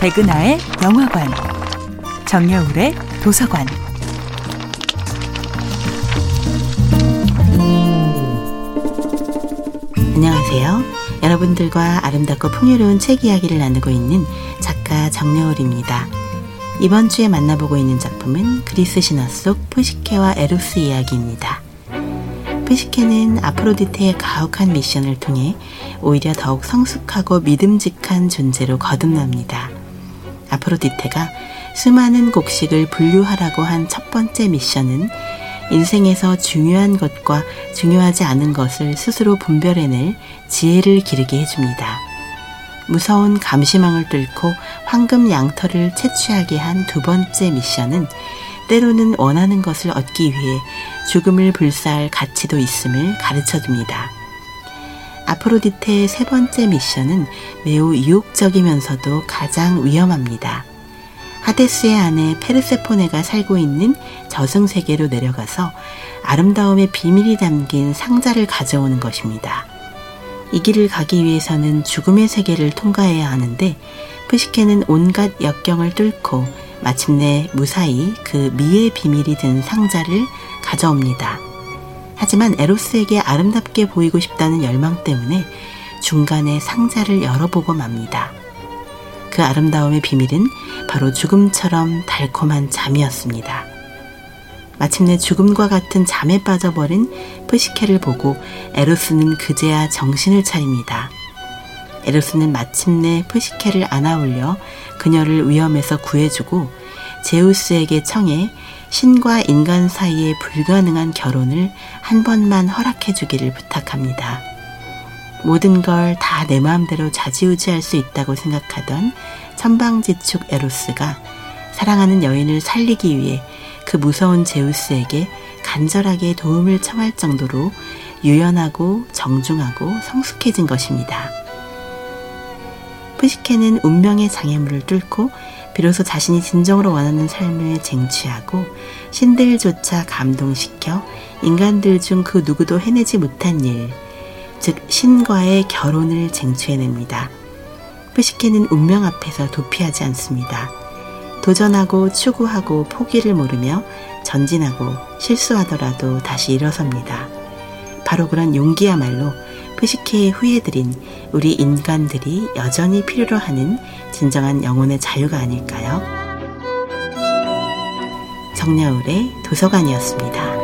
백은하의 영화관, 정여울의 도서관. 안녕하세요. 여러분들과 아름답고 풍요로운 책 이야기를 나누고 있는 작가 정여울입니다. 이번 주에 만나보고 있는 작품은 그리스 신화 속 푸시케와 에로스 이야기입니다. 푸시케는 아프로디테의 가혹한 미션을 통해 오히려 더욱 성숙하고 믿음직한 존재로 거듭납니다. 아프로디테가 수많은 곡식을 분류하라고 한 첫 번째 미션은 인생에서 중요한 것과 중요하지 않은 것을 스스로 분별해낼 지혜를 기르게 해줍니다. 무서운 감시망을 뚫고 황금 양털을 채취하게 한 두 번째 미션은 때로는 원하는 것을 얻기 위해 죽음을 불사할 가치도 있음을 가르쳐 줍니다. 아프로디테의 세 번째 미션은 매우 유혹적이면서도 가장 위험합니다. 하데스의 아내 페르세포네가 살고 있는 저승세계로 내려가서 아름다움의 비밀이 담긴 상자를 가져오는 것입니다. 이 길을 가기 위해서는 죽음의 세계를 통과해야 하는데 푸시케는 온갖 역경을 뚫고 마침내 무사히 그 미의 비밀이 든 상자를 가져옵니다. 하지만 에로스에게 아름답게 보이고 싶다는 열망 때문에 중간에 상자를 열어보고 맙니다. 그 아름다움의 비밀은 바로 죽음처럼 달콤한 잠이었습니다. 마침내 죽음과 같은 잠에 빠져버린 푸시케를 보고 에로스는 그제야 정신을 차립니다. 에로스는 마침내 푸시케를 안아 올려 그녀를 위험에서 구해주고 제우스에게 청해 신과 인간 사이의 불가능한 결혼을 한 번만 허락해 주기를 부탁합니다. 모든 걸 다 내 마음대로 좌지우지할 수 있다고 생각하던 천방지축 에로스가 사랑하는 여인을 살리기 위해 그 무서운 제우스에게 간절하게 도움을 청할 정도로 유연하고 정중하고 성숙해진 것입니다. 푸시케는 운명의 장애물을 뚫고 비로소 자신이 진정으로 원하는 삶을 쟁취하고 신들조차 감동시켜 인간들 중 그 누구도 해내지 못한 일, 즉 신과의 결혼을 쟁취해냅니다. 푸시케는 운명 앞에서 도피하지 않습니다. 도전하고 추구하고 포기를 모르며 전진하고 실수하더라도 다시 일어섭니다. 바로 그런 용기야말로 푸시케의 후예들인 우리 인간들이 여전히 필요로 하는 진정한 영혼의 자유가 아닐까요? 정야울의 도서관이었습니다.